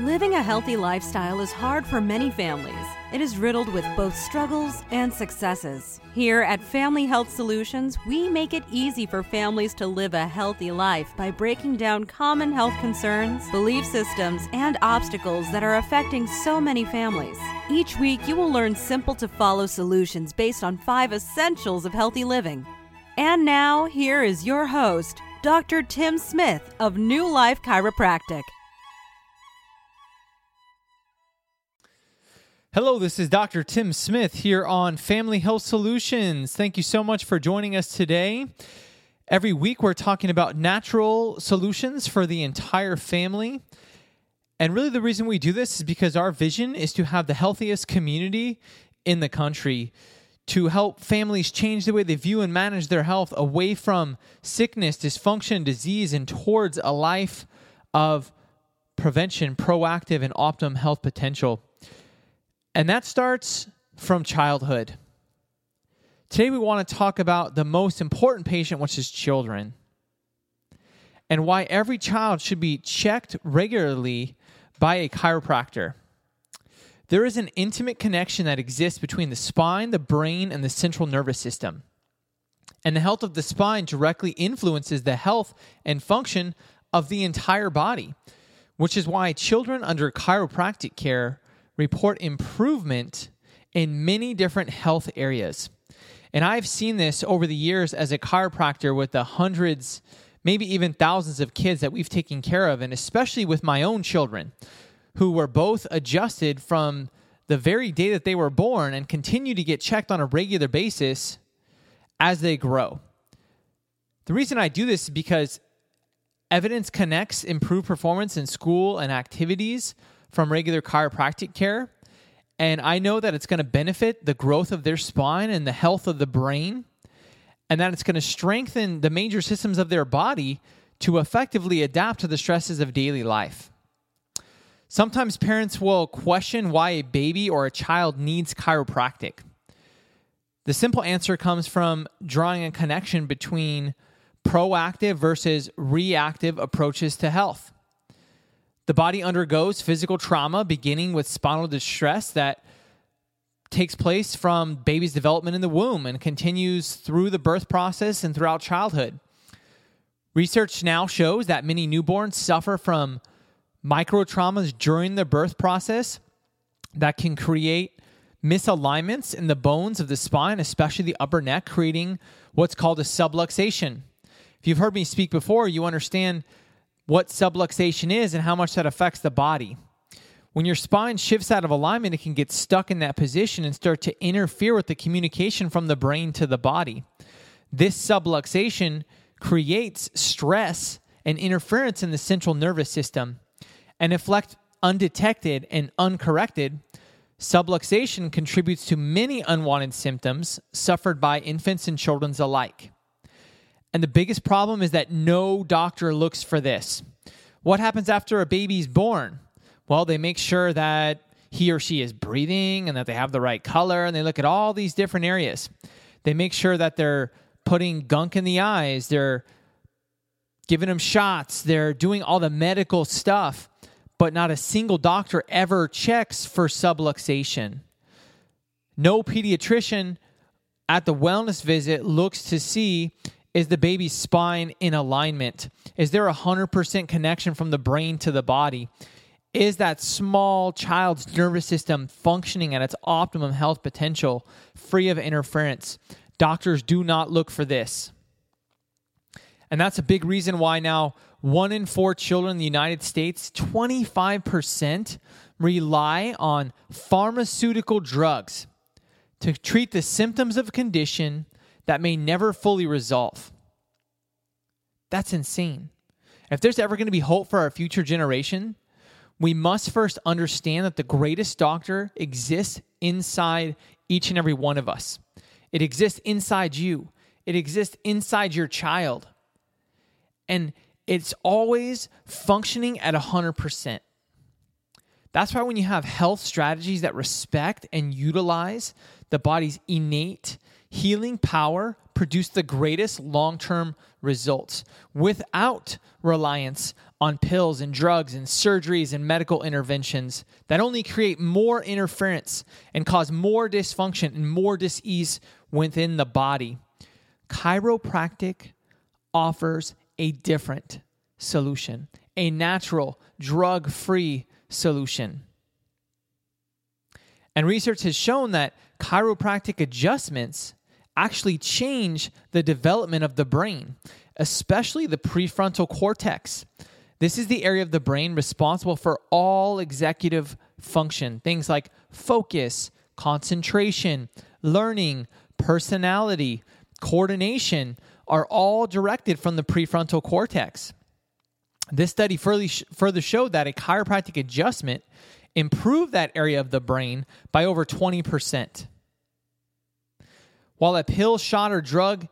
Living a healthy lifestyle is hard for many families. It is riddled with both struggles and successes. Here at Family Health Solutions, we make it easy for families to live a healthy life by breaking down common health concerns, belief systems, and obstacles that are affecting so many families. Each week, you will learn simple to follow solutions based on five essentials of healthy living. And now, here is your host, Dr. Tim Smith of New Life Chiropractic. Hello, this is Dr. Tim Smith here on Family Health Solutions. Thank you so much for joining us today. Every week, we're talking about natural solutions for the entire family. And really, the reason we do this is because our vision is to have the healthiest community in the country, to help families change the way they view and manage their health away from sickness, dysfunction, disease, and towards a life of prevention, proactive, and optimum health potential. And that starts from childhood. Today, we want to talk about the most important patient, which is children, and why every child should be checked regularly by a chiropractor. There is an intimate connection that exists between the spine, the brain, and the central nervous system. And the health of the spine directly influences the health and function of the entire body, which is why children under chiropractic care report improvement in many different health areas. And I've seen this over the years as a chiropractor with the hundreds, maybe even thousands of kids that we've taken care of, and especially with my own children who were both adjusted from the very day that they were born and continue to get checked on a regular basis as they grow. The reason I do this is because evidence connects improved performance in school and activities from regular chiropractic care. And I know that it's going to benefit the growth of their spine and the health of the brain, and that it's going to strengthen the major systems of their body to effectively adapt to the stresses of daily life. Sometimes parents will question why a baby or a child needs chiropractic. The simple answer comes from drawing a connection between proactive versus reactive approaches to health. The body undergoes physical trauma, beginning with spinal distress that takes place from baby's development in the womb and continues through the birth process and throughout childhood. Research now shows that many newborns suffer from micro traumas during the birth process that can create misalignments in the bones of the spine, especially the upper neck, creating what's called a subluxation. If you've heard me speak before, you understand what subluxation is and how much that affects the body. When your spine shifts out of alignment, it can get stuck in that position and start to interfere with the communication from the brain to the body. This subluxation creates stress and interference in the central nervous system. And if left undetected and uncorrected, subluxation contributes to many unwanted symptoms suffered by infants and children alike. And the biggest problem is that no doctor looks for this. What happens after a baby's born? Well, they make sure that he or she is breathing and that they have the right color, and they look at all these different areas. They make sure that they're putting gunk in the eyes, they're giving them shots, they're doing all the medical stuff, but not a single doctor ever checks for subluxation. No pediatrician at the wellness visit looks to see is the baby's spine in alignment? Is there a 100% connection from the brain to the body? Is that small child's nervous system functioning at its optimum health potential, free of interference? Doctors do not look for this. And that's a big reason why now one in four children in the United States, 25%, rely on pharmaceutical drugs to treat the symptoms of a condition that may never fully resolve. That's insane. If there's ever going to be hope for our future generation, we must first understand that the greatest doctor exists inside each and every one of us. It exists inside you, it exists inside your child. And it's always functioning at 100%. That's why when you have health strategies that respect and utilize the body's innate healing power produce the greatest long term results without reliance on pills and drugs and surgeries and medical interventions that only create more interference and cause more dysfunction and more disease within the body. Chiropractic offers a different solution, a natural, drug free solution. And research has shown that chiropractic adjustments actually change the development of the brain, especially the prefrontal cortex. This is the area of the brain responsible for all executive function, things like focus, concentration, learning, personality, coordination are all directed from the prefrontal cortex. This study further showed that a chiropractic adjustment improved that area of the brain by over 20%. While a pill, shot, or drug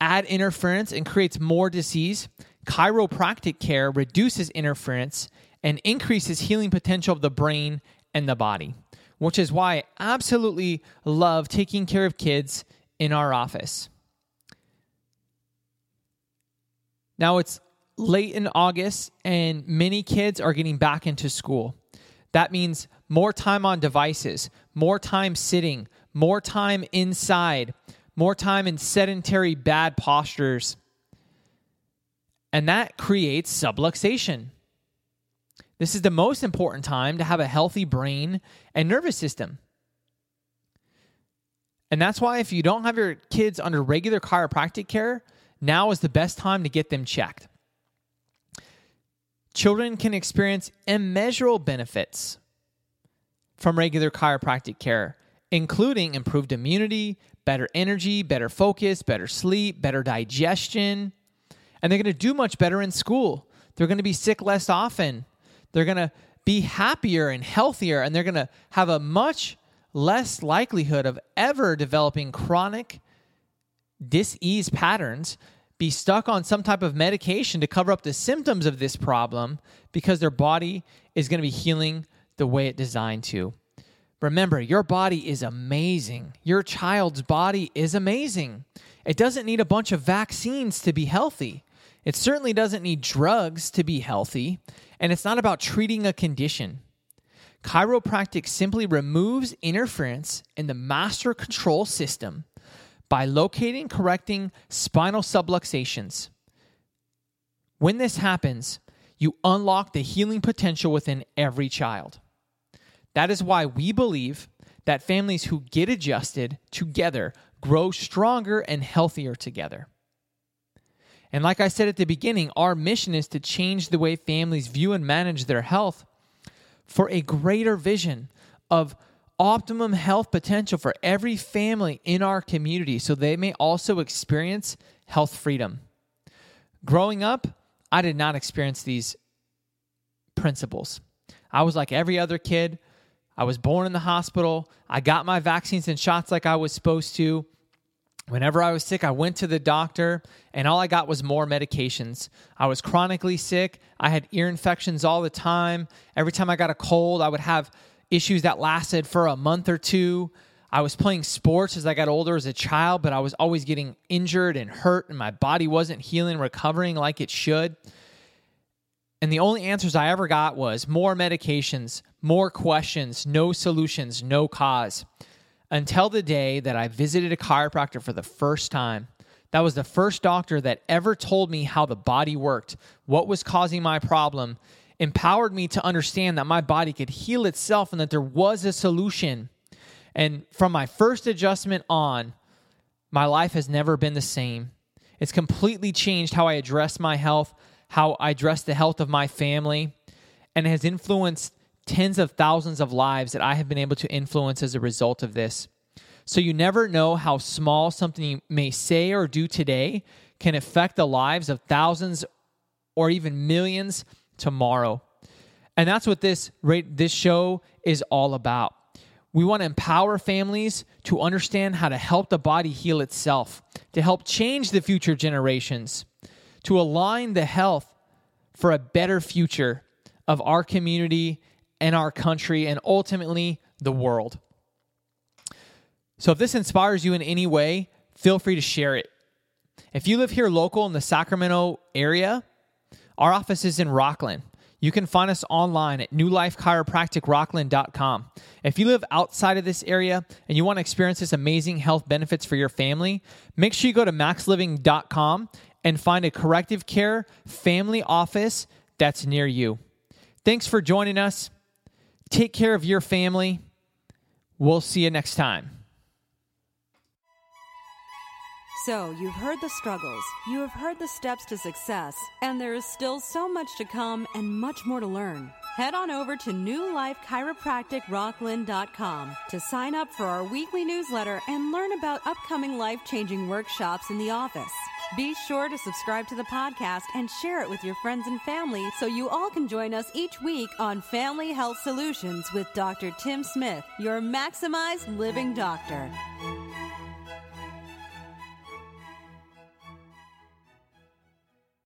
add interference and creates more disease, chiropractic care reduces interference and increases healing potential of the brain and the body, which is why I absolutely love taking care of kids in our office. Now it's late in August and many kids are getting back into school. That means more time on devices, more time sitting, more time inside, more time in sedentary bad postures. And that creates subluxation. This is the most important time to have a healthy brain and nervous system. And that's why, if you don't have your kids under regular chiropractic care, now is the best time to get them checked. Children can experience immeasurable benefits from regular chiropractic care, including improved immunity, better energy, better focus, better sleep, better digestion. And they're going to do much better in school. They're going to be sick less often. They're going to be happier and healthier, and they're going to have a much less likelihood of ever developing chronic disease patterns be stuck on some type of medication to cover up the symptoms of this problem because their body is going to be healing the way it designed to. Remember, your body is amazing. Your child's body is amazing. It doesn't need a bunch of vaccines to be healthy. It certainly doesn't need drugs to be healthy. And it's not about treating a condition. Chiropractic simply removes interference in the master control system by locating, and correcting spinal subluxations. When this happens, you unlock the healing potential within every child. That is why we believe that families who get adjusted together grow stronger and healthier together. And like I said at the beginning, our mission is to change the way families view and manage their health for a greater vision of optimum health potential for every family in our community so they may also experience health freedom. Growing up, I did not experience these principles. I was like every other kid. I was born in the hospital. I got my vaccines and shots like I was supposed to. Whenever I was sick, I went to the doctor, and all I got was more medications. I was chronically sick. I had ear infections all the time. Every time I got a cold, I would have issues that lasted for a month or two. I was playing sports as I got older as a child, but I was always getting injured and hurt, and my body wasn't healing, recovering like it should. And the only answers I ever got was more medications, more questions, no solutions, no cause. Until the day that I visited a chiropractor for the first time. That was the first doctor that ever told me how the body worked, what was causing my problem, empowered me to understand that my body could heal itself and that there was a solution. And from my first adjustment on, my life has never been the same. It's completely changed how I address my health, how I address the health of my family, and has influenced tens of thousands of lives that I have been able to influence as a result of this. So you never know how small something you may say or do today can affect the lives of thousands or even millions tomorrow. And that's what this this show is all about. We want to empower families to understand how to help the body heal itself, to help change the future generations, to align the health for a better future of our community and our country and ultimately the world. So if this inspires you in any way, feel free to share it. If you live here local in the Sacramento area, Our office is in Rocklin. You can find us online at newlifechiropracticrocklin.com. If you live outside of this area and you want to experience this amazing health benefits for your family, make sure you go to maxliving.com and find a corrective care family office that's near you. Thanks for joining us. Take care of your family. We'll see you next time. So, you've heard the struggles, you have heard the steps to success, and there is still so much to come and much more to learn. Head on over to newlifechiropracticrocklin.com to sign up for our weekly newsletter and learn about upcoming life changing workshops in the office. Be sure to subscribe to the podcast and share it with your friends and family so you all can join us each week on Family Health Solutions with Dr. Tim Smith, your maximized living doctor.